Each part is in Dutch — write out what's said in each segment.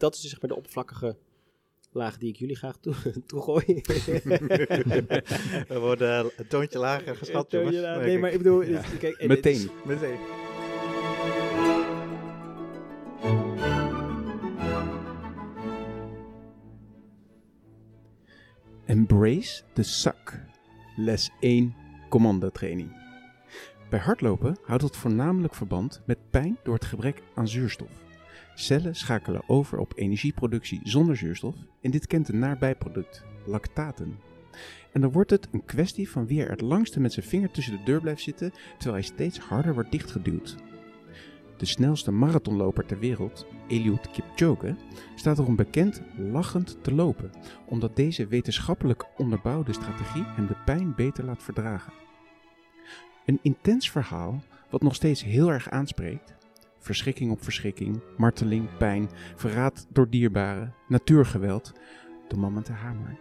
dat is dus zeg maar de oppervlakkige laag die ik jullie graag toe, toegooi. We worden een toontje lager geschat, Toon je jongens. nee, ik. maar ik bedoel... Kijk, het is- Meteen. Meteen. Embrace the suck. Les 1 commandotraining. Bij hardlopen houdt het voornamelijk verband met pijn door het gebrek aan zuurstof. Cellen schakelen over op energieproductie zonder zuurstof en dit kent een naar bijproduct, lactaten. En dan wordt het een kwestie van wie er het langste met zijn vinger tussen de deur blijft zitten terwijl hij steeds harder wordt dichtgeduwd. De snelste marathonloper ter wereld, Eliud Kipchoge, staat erom bekend lachend te lopen omdat deze wetenschappelijk onderbouwde strategie hem de pijn beter laat verdragen. Een intens verhaal wat nog steeds heel erg aanspreekt. Verschrikking op verschrikking, marteling, pijn, verraad door dierbaren, natuurgeweld, de man met de hamer.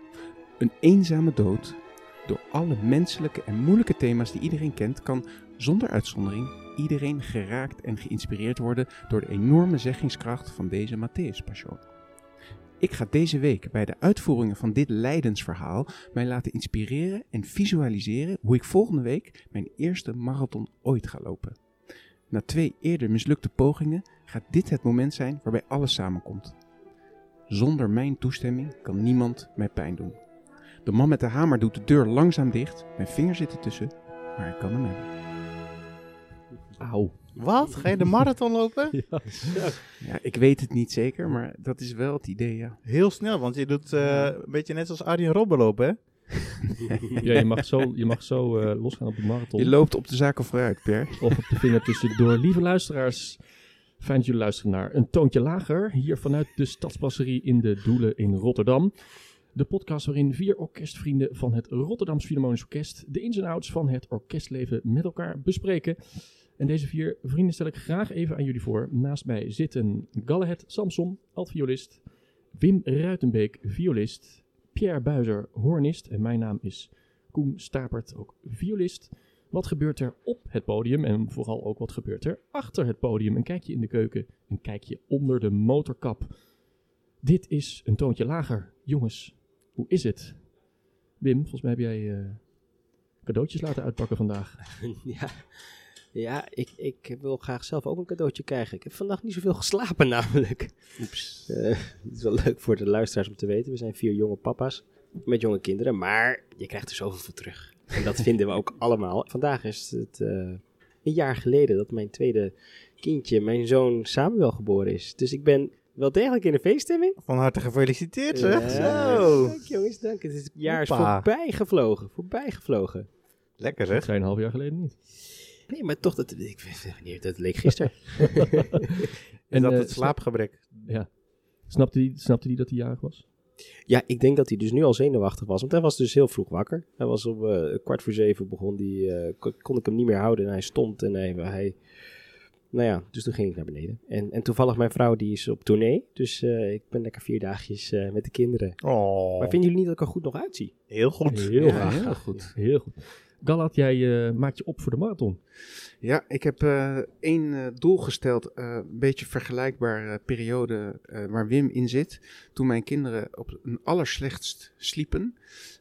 Een eenzame dood. Door alle menselijke en moeilijke thema's die iedereen kent, kan zonder uitzondering iedereen geraakt en geïnspireerd worden door de enorme zeggingskracht van deze Matthäus Passion. Ik ga deze week bij de uitvoeringen van dit lijdensverhaal mij laten inspireren en visualiseren hoe ik volgende week mijn eerste marathon ooit ga lopen. Na twee eerder mislukte pogingen gaat dit het moment zijn waarbij alles samenkomt. Zonder mijn toestemming kan niemand mij pijn doen. De man met de hamer doet de deur langzaam dicht, mijn vingers zitten tussen, maar ik kan hem hebben. Auw. Wat? Ga je de marathon lopen? Ja, ik weet het niet zeker, maar dat is wel het idee, ja. Heel snel, want je doet eh, een beetje net zoals Arjen Robben lopen, hè? Ja, je mag zo, je mag zo eh, losgaan op de marathon. Je loopt op de zaken vooruit, Per. Of op de vinger tussendoor. Lieve luisteraars, fijn dat jullie luisteren naar Een Toontje Lager. Hier vanuit de Stadsbrasserie in de Doelen in Rotterdam. De podcast waarin vier orkestvrienden van het Rotterdams Philharmonisch Orkest de ins en outs van het orkestleven met elkaar bespreken. En deze vier vrienden stel ik graag even aan jullie voor. Naast mij zitten Galahad Samson, altviolist, Wim Ruitenbeek, violist, Pierre Buizer, hornist en mijn naam is Koen Stapert, ook violist. Wat gebeurt er op het podium en vooral ook wat gebeurt er achter het podium? Een kijkje in de keuken, een kijkje onder de motorkap. Dit is een toontje lager. Jongens, hoe is het? Wim, volgens mij heb jij eh, cadeautjes laten uitpakken vandaag. ja, ja ik, ik wil graag zelf ook een cadeautje krijgen. Ik heb vandaag niet zoveel geslapen namelijk. Oeps. het is wel leuk voor de luisteraars om te weten. We zijn vier jonge papa's met jonge kinderen. Maar je krijgt er zoveel voor terug. En dat vinden we ook allemaal. Vandaag is het eh, een jaar geleden dat mijn tweede kindje, mijn zoon Samuel, geboren is. Dus ik ben wel degelijk in de feeststemming. Van harte gefeliciteerd, zeg. Zo. Dank jongens, dank. Het is het jaar is voorbij gevlogen. Voorbij gevlogen. Lekker, zeg. Tweeënhalf jaar geleden niet. Nee, maar toch, dat, ik, wanneer, dat leek gisteren. En dat eh, het slaapgebrek. Ja. Snapte die, snapte die dat hij jarig was? Ja, ik denk dat hij dus nu al zenuwachtig was. Want hij was dus heel vroeg wakker. Hij was om eh, kwart voor zeven begon die, eh, kon, ik hem niet meer houden. En hij stond en hij, hij... Nou ja, dus toen ging ik naar beneden. En, en toevallig mijn vrouw die is op tournee. Dus eh, ik ben lekker vier dagjes eh, met de kinderen. Oh, Maar vinden jullie niet dat ik er goed nog uitzie? heel goed. Heel Ja, heel goed. Heel goed. Galat, jij eh, maakt je op voor de marathon. Ja, ik heb eh, één eh, doel gesteld, een beetje vergelijkbare periode waar Wim in zit. Toen mijn kinderen op een allerslechtst sliepen.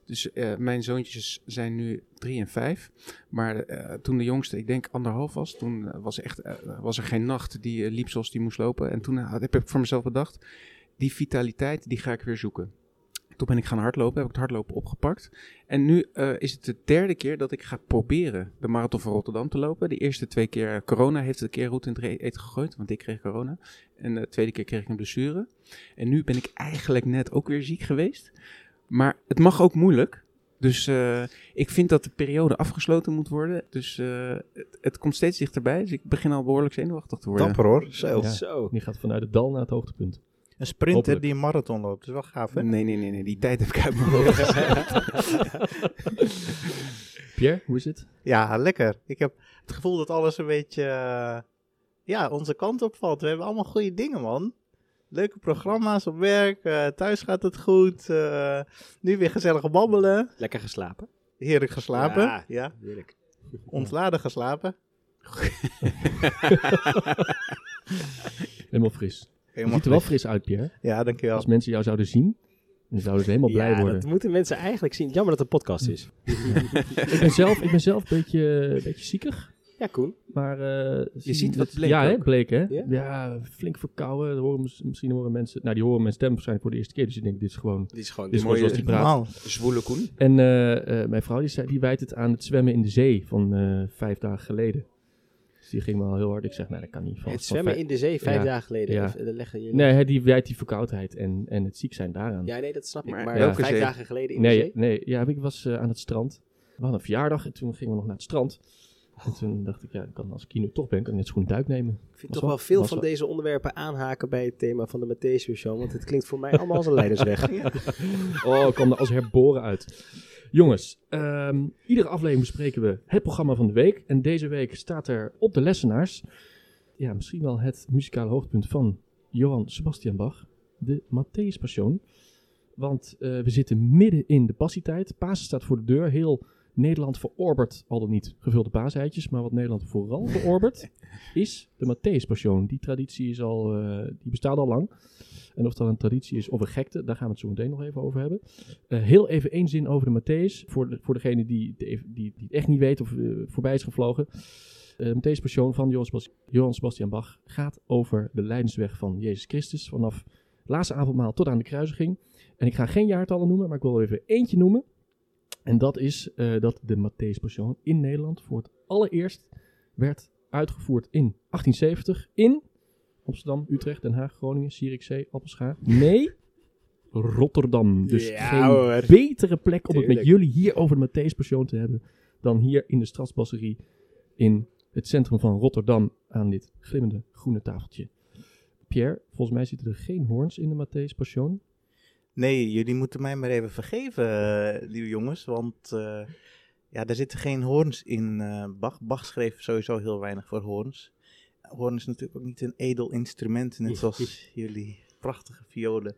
Dus mijn zoontjes zijn nu drie en vijf. Maar toen de jongste, ik denk anderhalf was, toen was, echt, was er geen nacht die liep zoals die moest lopen. En toen heb ik voor mezelf bedacht, die vitaliteit, die ga ik weer zoeken. Toen ben ik gaan hardlopen, heb ik het hardlopen opgepakt. En nu eh, is het de derde keer dat ik ga proberen de Marathon van Rotterdam te lopen. De eerste twee keer, eh, corona heeft het een keer roet in het eten gegooid, want ik kreeg corona. En de tweede keer kreeg ik een blessure. En nu ben ik eigenlijk net ook weer ziek geweest. Maar het mag ook moeilijk. Dus eh, ik vind dat de periode afgesloten moet worden. Dus eh, het, het komt steeds dichterbij. Dus ik begin al behoorlijk zenuwachtig te worden. Dapper, hoor. Zo. Ja. Zo. Die gaat vanuit het dal naar het hoogtepunt. Een sprinter Hopelijk. die een marathon loopt. Dat is wel gaaf, hè? Nee, nee, nee, nee. Die tijd heb ik uit mijn hoofd gezet. Pierre, hoe is het? Ja, lekker. Ik heb het gevoel dat alles een beetje eh, ja, onze kant op valt. We hebben allemaal goede dingen, man. Leuke programma's op werk. eh, thuis gaat het goed. eh, nu weer gezellig babbelen. Lekker geslapen. Heerlijk geslapen. Ja. Ja. Heerlijk. Ontladen geslapen. Helemaal fris. Helemaal ziet er wel fris. uit, Pierre. Ja, dankjewel. Als mensen jou zouden zien, dan zouden ze helemaal blij ja, worden. dat moeten mensen eigenlijk zien. Jammer dat het een podcast is. Ik ben zelf, ik ben zelf een beetje, een beetje ziekig. Ja, Koen. Maar eh, Je ziet wat bleek Ja, hè, bleek hè. Ja? Ja? flink verkouden. Horen, mis- misschien horen mensen... Nou, die horen mijn stem waarschijnlijk voor de eerste keer. Dus ik denk, dit is gewoon... Dit is gewoon Dit is mooie- zoals die praat. Normaal. Zwoele Koen. En eh, eh, mijn vrouw die, zei, die wijt het aan het zwemmen in de zee van eh, vijf dagen geleden. Dus die ging wel heel hard. Ik zeg, nee, dat kan niet. Van, het zwemmen in de zee vijf Ja. dagen geleden. Ja. Even, leggen jullie... Nee, hè, die wijt die verkoudheid en, en het ziek zijn daaraan. Ja, nee, dat snap ik. Maar vijf zee? dagen geleden in de zee? nee, ja, ik was eh, aan het strand. We hadden een verjaardag en toen gingen we nog naar het strand. En toen dacht ik, ja, ik kan, als ik hier nu toch ben, kan ik net een duik nemen. Ik vind Was toch wel- wel veel was van wel- deze onderwerpen aanhaken bij het thema van de Matthäus Show. Want het klinkt voor mij allemaal als een leidersweg. Oh, ik kwam er als herboren uit. Jongens, ehm, iedere aflevering bespreken we het programma van de week. En deze week staat er op de lessenaars, ja, misschien wel het muzikale hoogtepunt van Johann Sebastian Bach, de Matthäus Passion. Want eh, we zitten midden in de passietijd. Pasen staat voor de deur. Heel Nederland verorbert, al dan niet gevulde paaseitjes. Maar wat Nederland vooral verorbert, is de Matthäus Passion. Die traditie is al, eh, die bestaat al lang. En of dat een traditie is of een gekte, daar gaan we het zo meteen nog even over hebben. Eh, heel even één zin over de Matthäus. Voor, de, voor degene die, die, die het echt niet weet of eh, voorbij is gevlogen. De Matthäus Passion van Johann Sebas- Johann Sebastian Bach gaat over de lijdensweg van Jezus Christus. Vanaf laatste avondmaal tot aan de kruisiging. En ik ga geen jaartallen noemen, maar ik wil er even eentje noemen. En dat is eh, dat de Matthäus Passion in Nederland voor het allereerst werd uitgevoerd in 1870 in Amsterdam, Utrecht, Den Haag, Groningen, Zierikzee, Appelschaar. Nee, Rotterdam. Dus Ja, geen hoor. betere plek om het met jullie hier over de Matthäus Passion te hebben dan hier in de Strasbasserie in het centrum van Rotterdam aan dit glimmende groene tafeltje. Pierre, volgens mij zitten er geen hoorns in de Matthäus Passion. Nee, jullie moeten mij maar even vergeven, eh, lieve jongens. Want eh, ja, er zitten geen hoorns in eh, Bach. Bach schreef sowieso heel weinig voor hoorns. Hoorn is natuurlijk ook niet een edel instrument, net zoals jullie prachtige violen.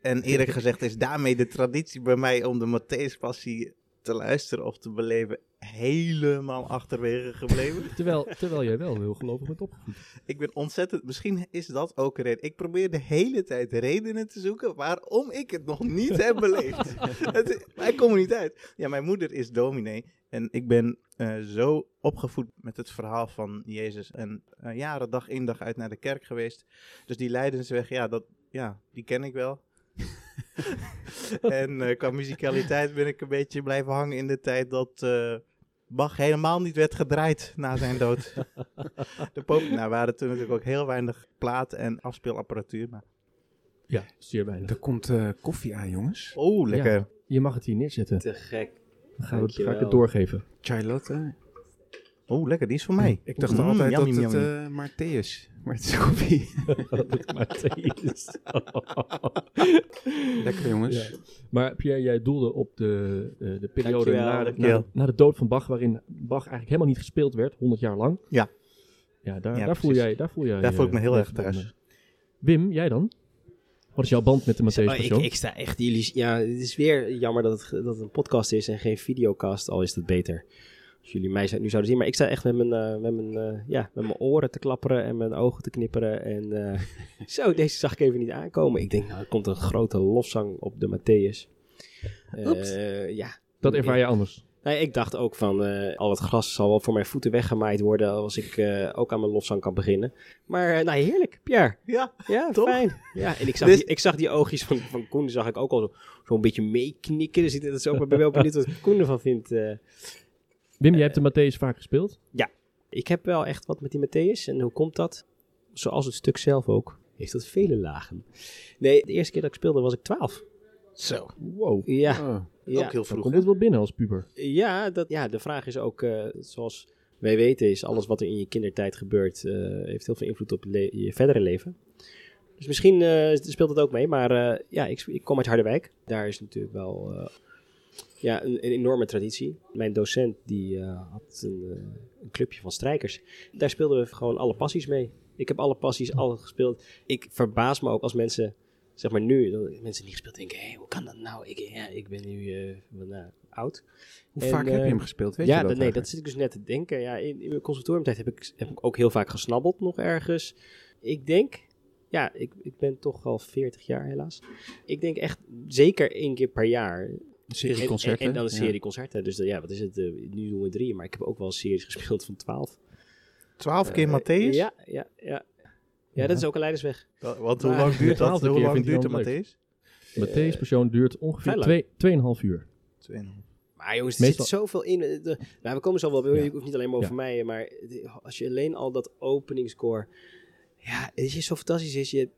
En eerlijk gezegd is daarmee de traditie bij mij om de Matthäus-passie te luisteren of te beleven helemaal achterwege gebleven. Terwijl, terwijl jij wel heel gelovig bent opgevoed. Ik ben ontzettend, misschien is dat ook een reden. Ik probeer de hele tijd redenen te zoeken waarom ik het nog niet heb beleefd. het, maar ik kom er niet uit. Ja, mijn moeder is dominee en ik ben eh, zo opgevoed met het verhaal van Jezus. En eh, jaren dag in dag uit naar de kerk geweest. Dus die lijdensweg, ja, dat, ja die ken ik wel. en eh, qua muzikaliteit ben ik een beetje blijven hangen in de tijd dat Bach helemaal niet werd gedraaid na zijn dood. De pop, nou waren toen natuurlijk ook heel weinig platen en afspeelapparatuur. Maar... Ja, zeer weinig. Er komt eh, koffie aan, jongens. Oh, lekker. Ja. Je mag het hier neerzetten. Te gek. Dan gaan we, ga ik het doorgeven. Chai latte. Oh, lekker, die is voor mij. Ik dacht Mm, altijd yummy, dat het yummy. eh maar thee is. Maar het is koffie. Matthäus. Lekker, jongens. Ja. Maar Pierre, jij doelde op de, eh, de periode na, na, na de dood van Bach, waarin Bach eigenlijk helemaal niet gespeeld werd, 100 jaar lang. Ja. Ja, daar, Ja, daar, voel, jij, daar voel jij Daar voel ik me eh, heel erg thuis. Wim, jij dan? Wat is jouw band met de Matthäus Oh, ik, ik sta echt jullie. Ja, het is weer jammer dat het, dat het een podcast is en geen videocast. Al is het beter. Als jullie mij zou- nu zouden zien. Maar ik sta echt met mijn, eh, met mijn, eh, ja, met mijn oren te klapperen en mijn ogen te knipperen. En eh, zo, deze zag ik even niet aankomen. Ik denk, nou, er komt een grote lofzang op de Matthäus. Eh, ja. Dat ervaar je anders. Nee, ik dacht ook van, eh, al het gras zal wel voor mijn voeten weggemaaid worden als ik eh, ook aan mijn lofzang kan beginnen. Maar, eh, nou heerlijk, Pierre. Ja, Ja, Toch? fijn. Ja, en ik zag, Dus- die, ik zag die oogjes van, van Koen, die zag ik ook al zo- zo'n beetje meeknikken. Dus ik dat is ook wel benieuwd wat Koen ervan vindt. Eh. Wim, jij hebt de Matthäus vaak gespeeld. ik heb wel echt wat met die Matthäus. En hoe komt dat? Zoals het stuk zelf ook. Heeft dat vele lagen. Nee, de eerste keer dat ik speelde was ik 12. zo. Wow. Ja, Oh. ja. Ook heel Dan vroeg. komt het wel binnen als puber. Ja, dat, ja, de vraag is ook, eh, zoals wij weten, is alles wat er in je kindertijd gebeurt, eh, heeft heel veel invloed op je, verdere leven. Dus misschien eh, speelt het ook mee, maar eh, ja, ik, ik kom uit Harderwijk. Daar is natuurlijk wel eh, ja, een, een enorme traditie. Mijn docent die eh, had een, eh, een clubje van strijkers. Daar speelden we gewoon alle passies mee. Ik heb alle passies al gespeeld. Ik verbaas me ook als mensen, zeg maar nu, mensen niet gespeeld denken, hé, hoe kan dat nou? Ik, ja, ik ben nu nou, oud. Hoe En, vaak heb je hem gespeeld? Weet ja, je dat dat, nee, dat zit ik dus net te denken. Ja, in, in mijn conservatoriumtijd heb ik, heb ik ook heel vaak gesnabbeld nog ergens. Ik denk ja, ik, ik ben toch al 40 jaar helaas. Ik denk echt zeker één keer per jaar. Een serie En- concerten. En, en dan een ja. serie concerten. Dus dan, ja, wat is het? eh, nu doen we drie, maar ik heb ook wel series gespeeld van 12. Twaalf keer Eh, Matthäus? Ja, ja, ja. Ja, dat is ook een leidersweg. Want hoe lang duurt dat? Hoe keer lang duurt de. Matthäus? Matthäus persoon duurt ongeveer vrij lang. twee- 2,5 uur. Tweeënhalf. Maar jongens, er Meestal- zit zoveel in. Eh, De, nou, we komen zo wel bij. Ja. Je hoeft niet alleen maar over Ja. mij. Maar de- als je alleen al dat openingscore... Ja, het is zo fantastisch. Is je,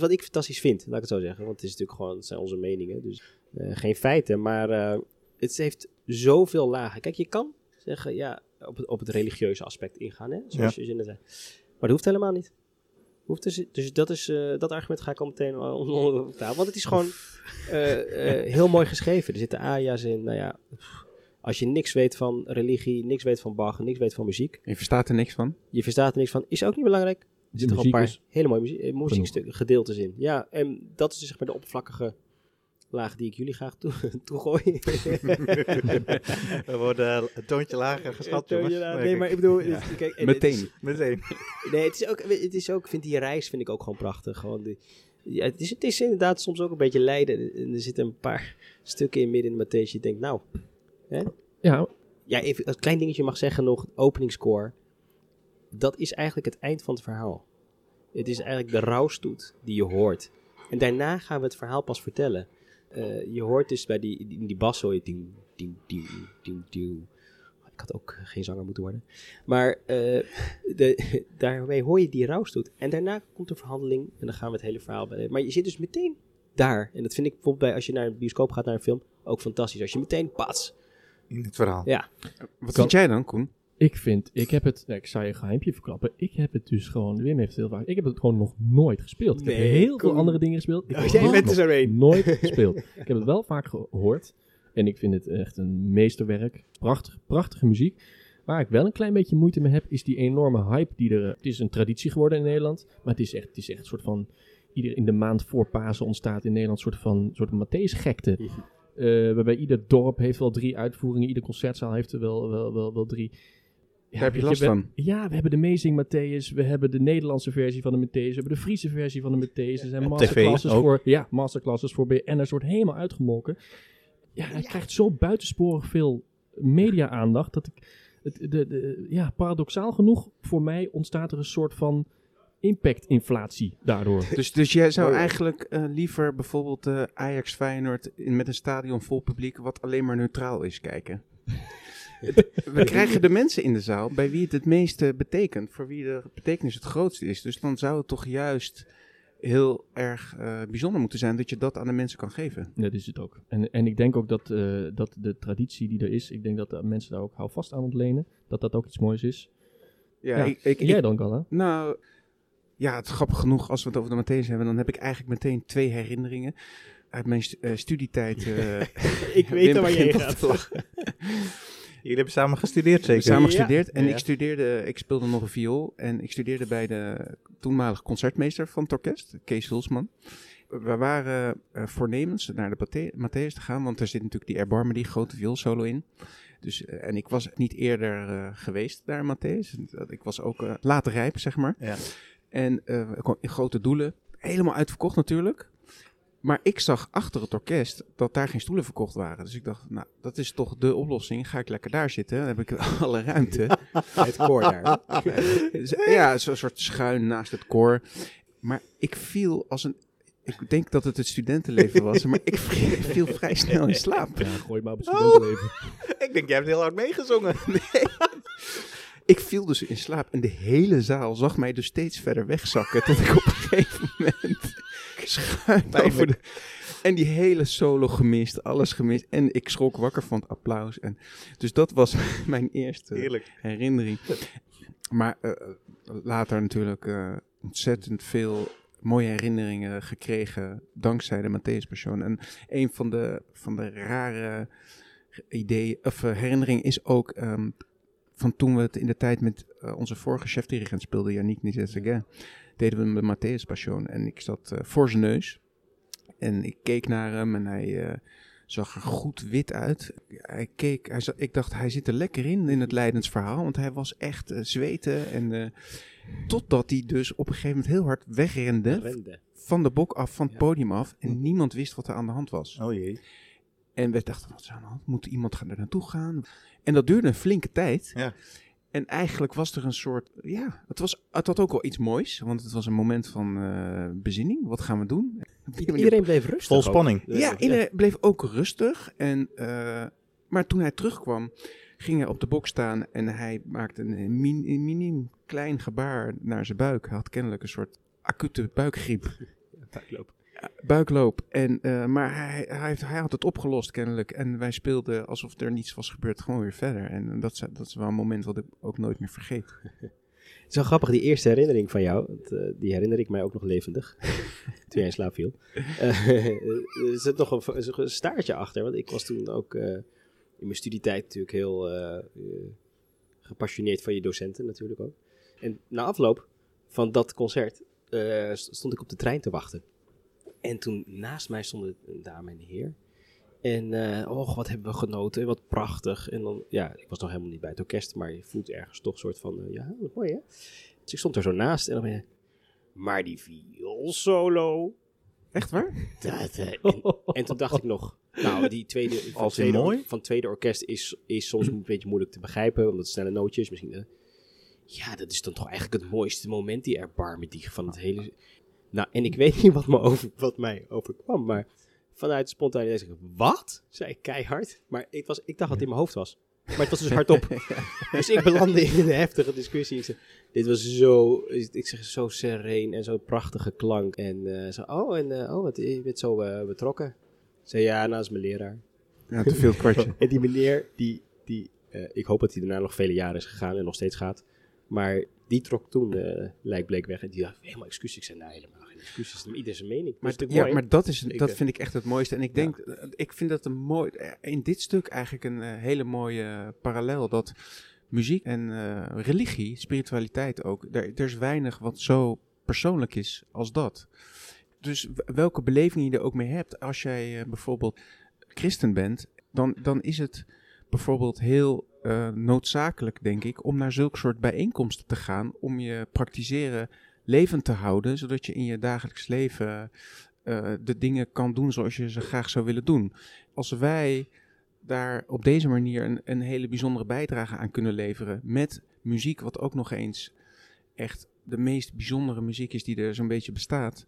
wat ik fantastisch vind, laat ik het zo zeggen. Want het is natuurlijk gewoon, het zijn onze meningen. Dus eh, geen feiten. Maar eh, het heeft zoveel lagen. Kijk, je kan zeggen, ja, op het, op het religieuze aspect ingaan. Hè? Zoals je net zei. Maar dat hoeft helemaal niet. Hoeft dus, dus dat, is, eh, dat argument ga ik al meteen onder de tafel. Want het is gewoon eh, eh, heel mooi geschreven. Er zitten aria's in. Nou ja, als je niks weet van religie, niks weet van Bach, niks weet van muziek. Je verstaat er niks van. Je verstaat er niks van. Is ook niet belangrijk. Er zitten gewoon een paar hele mooie muzie- eh, muziekstukken, gedeeltes in. Ja, en dat is dus zeg maar de oppervlakkige laag die ik jullie graag toe, toegooi. We worden een toontje lager geschat, merk nee, maar ik bedoel... Ja. het- kijk, en Meteen. is- Meteen. Nee, het is ook, het is ook, vind die reis vind ik ook gewoon prachtig. Gewoon die, ja, het, is, het is inderdaad soms ook een beetje lijden. En er zitten een paar stukken in midden in de Matthäus. Je denkt, nou, Ja, ja, even een klein dingetje mag zeggen nog, openingscore. Dat is eigenlijk het eind van het verhaal. Het is eigenlijk de rouwstoet die je hoort. En daarna gaan we het verhaal pas vertellen. Eh, je hoort dus bij die, die, die bas hoor je ding, ding, ding, ding, ding. Ik had ook geen zanger moeten worden. Maar eh, de, daarmee hoor je die rouwstoet. En daarna komt de verhandeling en dan gaan we het hele verhaal bij. Maar je zit dus meteen daar. En dat vind ik bijvoorbeeld bij als je naar een bioscoop gaat naar een film ook fantastisch. Als je meteen pats. In het verhaal. Ja. Wat vind jij dan, Koen? Ik vind, ik heb het, nou, ik zou je een geheimpje verklappen. Ik heb het dus gewoon, Wim heeft het heel vaak, ik heb het gewoon nog nooit gespeeld. Ik heb Nee, heel veel andere dingen gespeeld. Ik Oh, jij het bent nog er zo nooit gespeeld. Ik heb het wel vaak gehoord. En ik vind het echt een meesterwerk. Prachtig, prachtige muziek. Waar ik wel een klein beetje moeite mee heb, is die enorme hype die er... Het is een traditie geworden in Nederland. Maar het is echt, het is echt een soort van... Ieder in de maand voor Pasen ontstaat in Nederland een soort van, soort van Matthäus-gekte. Eh, waarbij ieder dorp heeft wel drie uitvoeringen. Ieder concertzaal heeft er wel, wel, wel, wel drie. Ja, Daar heb je last we- van. Ja, we hebben de Amazing Matthäus. We hebben de Nederlandse versie van de Matthäus. We hebben de Friese versie van de Matthäus. Er zijn TV masterclasses voor... Ja, masterclasses voor BN'ers. wordt helemaal uitgemolken. Ja, hij krijgt zo buitensporig veel media-aandacht... dat ik... Het, de, de, ja, paradoxaal genoeg, voor mij ontstaat er een soort van impact-inflatie daardoor. Dus, dus jij zou Mooi. eigenlijk eh, liever bijvoorbeeld eh, Ajax Feyenoord in, met een stadion vol publiek wat alleen maar neutraal is kijken? We krijgen de mensen in de zaal bij wie het het meeste betekent, voor wie de betekenis het grootste is. Dus dan zou het toch juist heel erg eh, bijzonder moeten zijn dat je dat aan de mensen kan geven. Dat is het ook. En, en ik denk ook dat, eh, dat de traditie die er is, ik denk dat de mensen daar ook houvast aan ontlenen. Dat dat ook iets moois is. Ja, Ja. ik, jij ik- dan, Galla? nou, ja, het is grappig genoeg als we het over de Matthäus hebben, dan heb ik eigenlijk meteen twee herinneringen uit mijn stu- eh, studietijd. eh, Ik weet al waar je heen begint al gaat. Jullie hebben samen gestudeerd, zeker? samen Ja. gestudeerd en Ja. ik studeerde, ik speelde nog een viool en ik studeerde bij de toenmalige concertmeester van het orkest, Kees Hulsman. We waren eh, voornemens naar de Matthä- Matthäus te gaan, want er zit natuurlijk die Erbarmen, die grote vioolsolo in. Dus, eh, en ik was niet eerder eh, geweest daar in Matthäus. Ik was ook later rijp, zeg maar. Ja. En eh, ik kwam in grote doelen, helemaal uitverkocht natuurlijk. Maar ik zag achter het orkest dat daar geen stoelen verkocht waren. Dus ik dacht, nou, dat is toch de oplossing. Ga ik lekker daar zitten, dan heb ik alle ruimte. Het koor daar. Ja, zo'n soort schuin naast het koor. Maar ik viel als een... Ik denk dat het het studentenleven was, maar ik viel vrij snel in slaap. Ja, gooi maar op het Oh. studentenleven. Ik denk, jij hebt heel hard meegezongen. Ik viel dus in slaap en de hele zaal zag mij dus steeds verder wegzakken. Tot ik op een gegeven moment schuin over de... En die hele solo gemist, alles gemist. En ik schrok wakker van het applaus. En, dus dat was mijn eerste Heerlijk. herinnering. Maar eh, later natuurlijk eh, ontzettend veel mooie herinneringen gekregen dankzij de Matthäus Passion. En een van de, van de rare ideeën, of eh, herinneringen is ook ehm, van toen we het in de tijd met eh, onze vorige chefdirigent speelden, Yannick Nizet-Seguin, deden we de Matthäus Passion. En ik zat eh, voor zijn neus en ik keek naar hem en hij... eh, zag er goed wit uit. Hij keek, hij zat, ik dacht, hij zit er lekker in, in het lijdensverhaal. Want hij was echt zweten. En, eh, Totdat hij dus op een gegeven moment heel hard wegrende Rende. van de bok af, van het Ja. podium af. En niemand wist wat er aan de hand was. Oh jee. En we dachten, wat is er aan de hand? Moet iemand gaan er naartoe gaan? En dat duurde een flinke tijd. Ja. En eigenlijk was er een soort, ja, het, was, het had ook wel iets moois. Want het was een moment van eh, bezinning. Wat gaan we doen? Iedereen bleef rustig. Vol spanning. Eh, Ja, iedereen bleef ook rustig. En, eh, maar toen hij terugkwam, ging hij op de bok staan en hij maakte een, min, een miniem klein gebaar naar zijn buik. Hij had kennelijk een soort acute buikgriep, Buikloop. Buikloop. En, eh, maar hij, hij, hij had het opgelost kennelijk. En wij speelden alsof er niets was gebeurd, gewoon weer verder. En dat is, dat is wel een moment wat ik ook nooit meer vergeet. Wel grappig, die eerste herinnering van jou, eh, die herinner ik mij ook nog levendig, toen jij in slaap viel. Eh, er zit nog een, een staartje achter, want ik was toen ook in mijn studietijd natuurlijk heel gepassioneerd van je docenten natuurlijk ook. En na afloop van dat concert st- stond ik op de trein te wachten. En toen naast mij stond een dame en een heer. En eh och, wat hebben we genoten, wat prachtig. En dan, ja, ik was nog helemaal niet bij het orkest, maar je voelt ergens toch een soort van, eh, ja, wat mooi hè. Dus ik stond er zo naast en dan ben je, maar die violsolo. Echt waar? Dat, eh, en, en toen dacht ik nog, nou, die tweede, van, tweede, mooi? van tweede orkest is, is soms een beetje moeilijk te begrijpen, omdat het snelle nootjes misschien. ja, dat is dan toch eigenlijk het mooiste moment, die erbarmen die van het hele. Nou, en ik weet niet wat, me over, wat mij overkwam, maar vanuit spontaniteit zeg ik, wat? Zei ik keihard. Maar ik, was, ik dacht dat het in mijn hoofd was. Maar het was dus hardop. Dus ik belandde in een heftige discussie. Ik dit was zo, ik zeg, zo sereen en zo'n prachtige klank. En eh, zo, oh, en eh, oh, wat, je bent zo eh, betrokken. Ik zei, ja, nou, dat is mijn leraar. Ja, te veel kwartje. En die meneer, die, die, ik hoop dat hij daarna nog vele jaren is gegaan en nog steeds gaat. Maar die trok toen uh, lijkbleek weg. En die dacht, helemaal excuses. Ik zei, nee, helemaal excuses. Ieder zijn mening. Maar, dat is ja, maar dat, is, Ik, dat vind ik echt het mooiste. En ik denk, eh, ik vind dat een mooi, eh, in dit stuk eigenlijk een eh, hele mooie parallel. Dat muziek en religie, spiritualiteit ook, er, er is weinig wat zo persoonlijk is als dat. Dus welke beleving je er ook mee hebt, als jij bijvoorbeeld christen bent, dan, dan is het bijvoorbeeld heel noodzakelijk, denk ik, om naar zulke soort bijeenkomsten te gaan, om je praktiseren levend te houden, zodat je in je dagelijks leven eh, de dingen kan doen zoals je ze graag zou willen doen. Als wij daar op deze manier een, een hele bijzondere bijdrage aan kunnen leveren met muziek, wat ook nog eens echt de meest bijzondere muziek is die er zo'n beetje bestaat,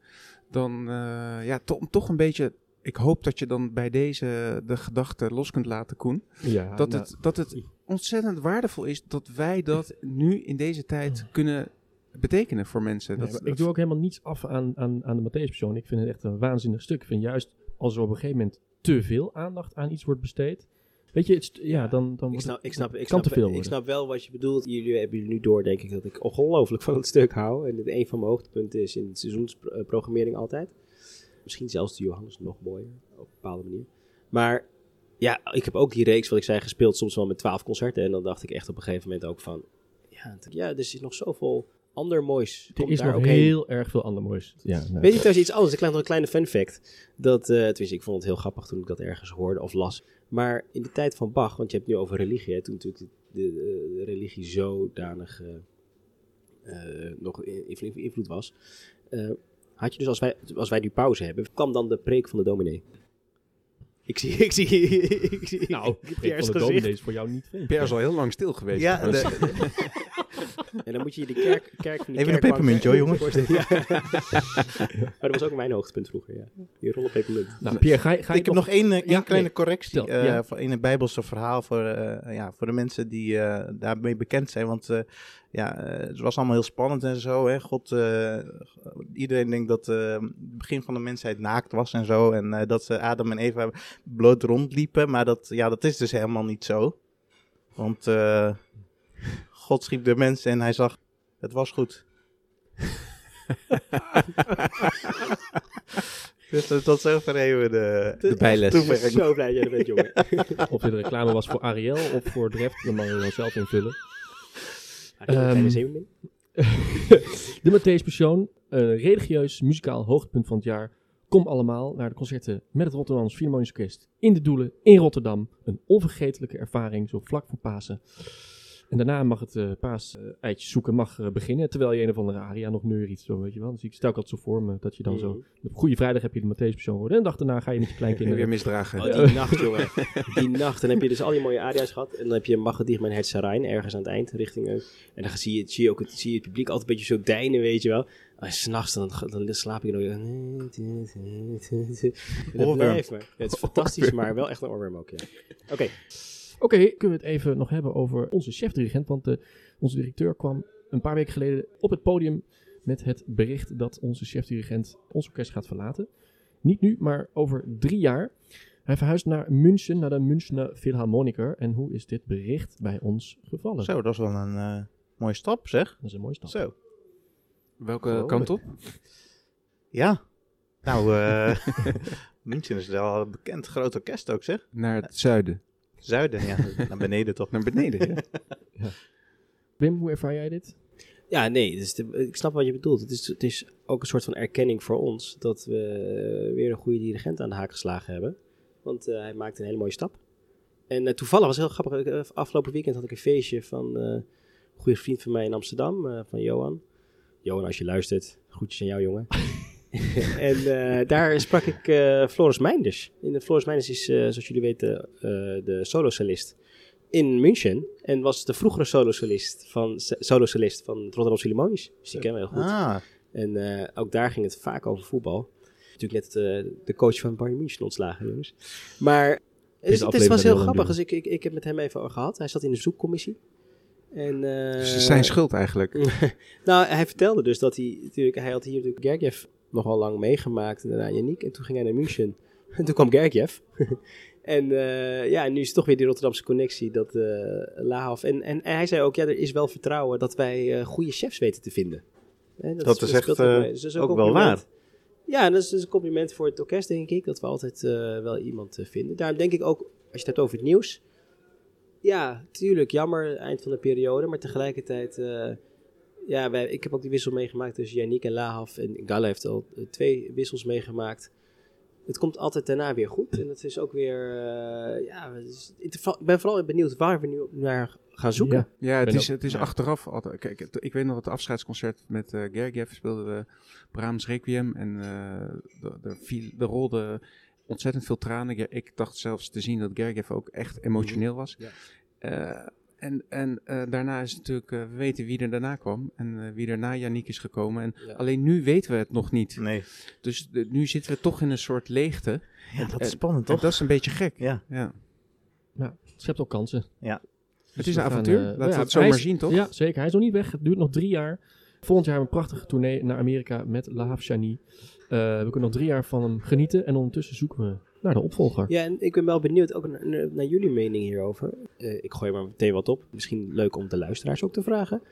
dan eh, ja, to- toch een beetje. Ik hoop dat je dan bij deze de gedachte los kunt laten, Koen. Ja, Dat nou, het, dat het ontzettend waardevol is dat wij dat nu in deze tijd kunnen betekenen voor mensen. nee, Dat, maar ik doe ook helemaal niets af aan, aan, aan de Matthäus-persoon. Ik vind het echt een waanzinnig stuk. Ik vind juist als er op een gegeven moment te veel aandacht aan iets wordt besteed. Weet je, het, ja, dan, dan Ik snap, het- ik, snap, ik, kan snap, te veel ik snap wel wat je bedoelt. Jullie hebben jullie nu door, denk ik, dat ik ongelooflijk van het stuk hou. En dit een van mijn hoogtepunten is in de seizoensprogrammering altijd. Misschien zelfs de Johannes nog mooier, op een bepaalde manier. Maar ja, ik heb ook die reeks, wat ik zei, gespeeld soms wel met twaalf concerten. En dan dacht ik echt op een gegeven moment ook van... Ja, ja er is nog zoveel ander moois. er is daar nog ook heen. heel erg veel ander moois. Ja, nou, Weet je trouwens iets anders? Ik laat nog een kleine fun fact. Dat, eh tenminste, ik vond het heel grappig toen ik dat ergens hoorde of las. Maar in de tijd van Bach, want je hebt het nu over religie, hè, toen natuurlijk de, de, de religie zodanig eh, eh, nog in- invloed, invloed was. eh, had je dus, als wij, als wij nu pauze hebben, kwam dan de preek van de dominee. Ik zie, ik zie, ik zie nou, ik zie ik van de gezicht. dominee is voor jou niet vreemd. Pierre is al heel lang stil geweest. Ja, de- En dan moet je de kerk, kerk van die Even een pepermuntje, hoor, jongens. Ja. maar dat was ook mijn hoogtepunt vroeger, ja. Die rolle pepermunt. Nou, Pierre, ga, je- ga je ik heb nog één, eh, één Ja, kleine nee. correctie eh, van in het Bijbelse verhaal voor, eh, ja, voor de mensen die eh, daarmee bekend zijn. Want eh, ja, eh, het was allemaal heel spannend en zo. Hè. God, eh, iedereen denkt dat eh, het begin van de mensheid naakt was en zo. En eh, dat ze Adam en Eva bloot rondliepen. Maar dat, ja, dat is dus helemaal niet zo. Want eh, God schiep de mens en hij zag, het was goed. dus tot- tot zover even de, De bijles. Ik ben zo blij dat jij er bent, jongen. Of dit een reclame was voor Ariel of voor Dreft, dan mag je dan zelf invullen. Je Ehm? De Matthäus Persoon, een religieus muzikaal hoogtepunt van het jaar. Kom allemaal naar de concerten met het Rotterdams Philharmonisch Orkest in de Doelen in Rotterdam. Een onvergetelijke ervaring, zo vlak voor Pasen. En daarna mag het eh paas eh, eitjes zoeken mag eh, beginnen, terwijl je een of andere aria nog neuriet, zo weet je wel. Dus ik stel ik altijd zo voor me, dat je dan zo... Mhm. Op Goede Vrijdag heb je de Matthäus persoon geworden en de dag daarna ga je met je En kleinkinderen... weer misdragen. Oh, die nacht, jongen. Die nacht. Dan heb je dus al die mooie aria's gehad. En dan heb je Magadicht mijn Het Sarijn ergens aan het eind. Richting, en dan zie je, zie, je ook het, zie je het publiek altijd een beetje zo deinen, weet je wel. En s'nachts dan, dan slaap ik nog. Dat Oorworm. blijft maar. Ja, het is fantastisch, maar wel echt een oorworm ook, ja. Oké. Oké, kunnen we het even nog hebben over onze chefdirigent. Want eh, onze directeur kwam een paar weken geleden op het podium met het bericht dat onze chefdirigent ons orkest gaat verlaten. Niet nu, maar over drie jaar. Hij verhuist naar München, naar de Münchener Philharmoniker. En hoe is dit bericht bij ons gevallen? Zo, dat is wel een eh, mooie stap, zeg. Dat is een mooie stap. Zo. Welke kant op? Ja. Nou, eh München is wel een bekend groot orkest ook, zeg. Naar het zuiden. Zuiden, ja. Naar beneden toch. Naar beneden, ja. Wim, hoe ervaar jij dit? Ja, nee, dus de- ik snap wat je bedoelt. Het is, het is ook een soort van erkenning voor ons dat we weer een goede dirigent aan de haak geslagen hebben. Want eh, hij maakte een hele mooie stap. En eh, toevallig was het heel grappig. eh, afgelopen weekend had ik een feestje van eh, een goede vriend van mij in Amsterdam, eh, van Johan. Johan, als je luistert, groetjes aan jou, jongen. en eh, daar sprak ik eh, Floris Meinders. En de Floris Meinders is, eh, zoals jullie weten, de solosolist in München. En was de vroegere solosolist van, solosolist van het Rotterdam Philharmonisch. Dus die kennen we heel goed. Ah, En ook daar ging het vaak over voetbal. Natuurlijk net de coach van Bayern München ontslagen, jongens. Maar het, is- het was heel grappig. Dus ik, ik, ik heb met hem even gehad. Hij zat in de zoekcommissie. En, Dus het is zijn schuld eigenlijk. nou, hij vertelde dus dat hij natuurlijk, hij had hier natuurlijk Gergiev nogal lang meegemaakt en daarna Yannick. En toen ging hij naar München. En toen kwam Gergiev. en eh, ja, en nu is het toch weer die Rotterdamse connectie, dat eh Laaf. En, en hij zei ook, ja, er is wel vertrouwen dat wij eh, goede chefs weten te vinden. Hè, Dat is echt, mee. Dus dat is ook wel waar. Ja, en dat is dus een compliment voor het orkest, denk ik, dat we altijd wel iemand vinden. Daarom denk ik ook, als je het hebt over het nieuws. Ja, tuurlijk, jammer, eind van de periode, maar tegelijkertijd... ja, wij, ik heb ook die wissel meegemaakt tussen Yannick en Lahaf. En Gala heeft al eh, twee wissels meegemaakt. Het komt altijd daarna weer goed. En het is ook weer... eh, ja, ik ben vooral benieuwd waar we nu naar gaan zoeken. Ja. Ja, het Ben is, het is ja. achteraf altijd. Kijk, het- ik weet nog het afscheidsconcert met eh Gergiev speelden we Brahms Requiem en eh de, de, viel, er rolde ontzettend veel tranen. Ja, Ik dacht zelfs te zien dat Gergiev ook echt emotioneel was. Ja. Eh, en en eh, daarna is het natuurlijk, eh, we weten wie er daarna kwam en eh, wie er na Yannick is gekomen. En Ja. alleen nu weten we het nog niet. nee. Dus de- nu zitten we toch in een soort leegte. Ja, dat En- is spannend, En toch? dat is een beetje gek. Ja. Ja. Het schept ook kansen. Ja. Dus Het is we een gaan, avontuur. Laten we ja, het zo maar zien, toch? Ja, zeker. Hij is nog niet weg. Het duurt nog drie jaar. Volgend jaar een prachtige tournee naar Amerika met La. Eh, we kunnen nog drie jaar van hem genieten. En ondertussen zoeken we naar de opvolger. Ja, en ik ben wel benieuwd ook naar, naar- naar jullie mening hierover. Eh, ik gooi maar meteen wat op. Misschien leuk om de luisteraars ook te vragen.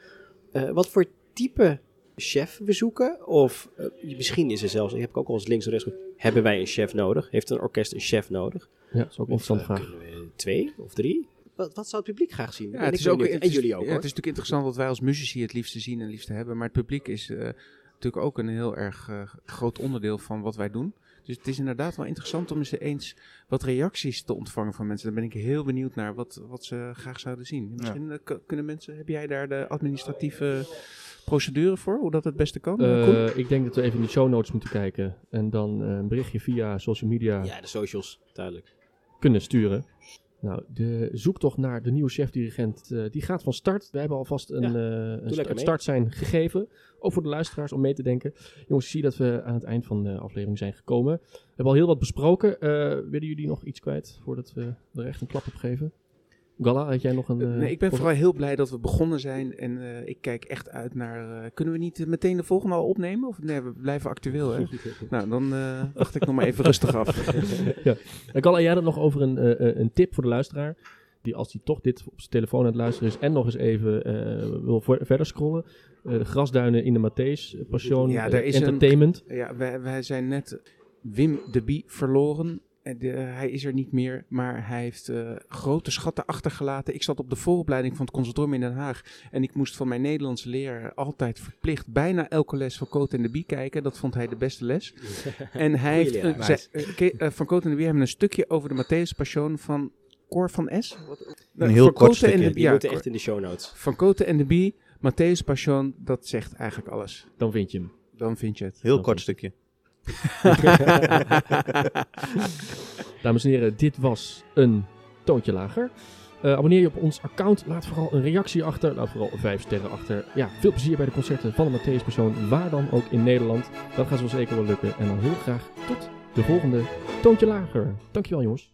Eh, wat voor type chef we zoeken? Of eh, misschien is er zelfs, ik heb ook al eens links en rechts hebben wij een chef nodig? Heeft een orkest een chef nodig? Ja, dat is ook een vraag. we twee of drie? Wat, wat zou het publiek graag zien? Ja, Ben het ik is ook, en jullie ook ja, hoor. Het is natuurlijk interessant wat wij als muzici het liefste zien en liefste hebben. Maar het publiek is natuurlijk ook een heel erg groot onderdeel van wat wij doen. Dus het is inderdaad wel interessant om eens eens wat reacties te ontvangen van mensen. Daar ben ik heel benieuwd naar wat, wat ze graag zouden zien. Misschien eh, kunnen mensen, heb jij daar de administratieve procedure voor? Hoe dat het beste kan? Eh, ik denk dat we even in de show notes moeten kijken. En dan eh, een berichtje via social media Ja, de socials, duidelijk. kunnen sturen. Nou, de zoektocht naar de nieuwe chefdirigent, eh die gaat van start. We hebben alvast een, Ja, mee. start zijn gegeven. Ook voor de luisteraars om mee te denken. Jongens, ik zie dat we aan het eind van de aflevering zijn gekomen. We hebben al heel wat besproken. Eh, willen jullie nog iets kwijt voordat we er echt een klap op geven? Gala, had jij nog een... eh, nee, ik ben voor- vooral heel blij dat we begonnen zijn. En eh, ik kijk echt uit naar... eh, kunnen we niet eh, meteen de volgende al opnemen? Of nee, we blijven actueel, hè? nou, dan eh, wacht ik nog maar even rustig af. ja. En Gala, jij had het nog over een, eh, eh, een tip voor de luisteraar. Die als hij toch dit op zijn telefoon aan het luisteren is en nog eens even eh, wil verder scrollen. Eh, de grasduinen in de Matthäus, eh, Passion, Ja, eh, daar is een- Entertainment. Ja, wij, wij zijn net Wim de Bie verloren. En de- hij is er niet meer, maar hij heeft eh, grote schatten achtergelaten. Ik zat op de vooropleiding van het conservatorium in Den Haag. En ik moest van mijn Nederlandse leraar altijd verplicht bijna elke les van Cote en de Bie kijken. Dat vond hij de beste les. En hij heeft, leraar. eh, eh, eh, van Cote en de Bie hebben een stukje over de Matthäus Passion van Cor van S. Een heel Van kort Cote en stukje. de- Die ja, moeten Cor- echt in de show notes. Van Cote en de Bie, Matthäus Passion, dat zegt eigenlijk alles. Dan vind je hem. Dan vind je het. Heel kort stukje. Dames en heren, dit was een toontje lager. Eh, abonneer je op ons account. Laat vooral een reactie achter. Laat vooral vijf sterren achter. Ja, veel plezier bij de concerten van de Matthäus Persoon. Waar dan ook in Nederland. Dat gaat zo zeker wel lukken. En dan heel graag tot de volgende toontje lager. Dankjewel jongens.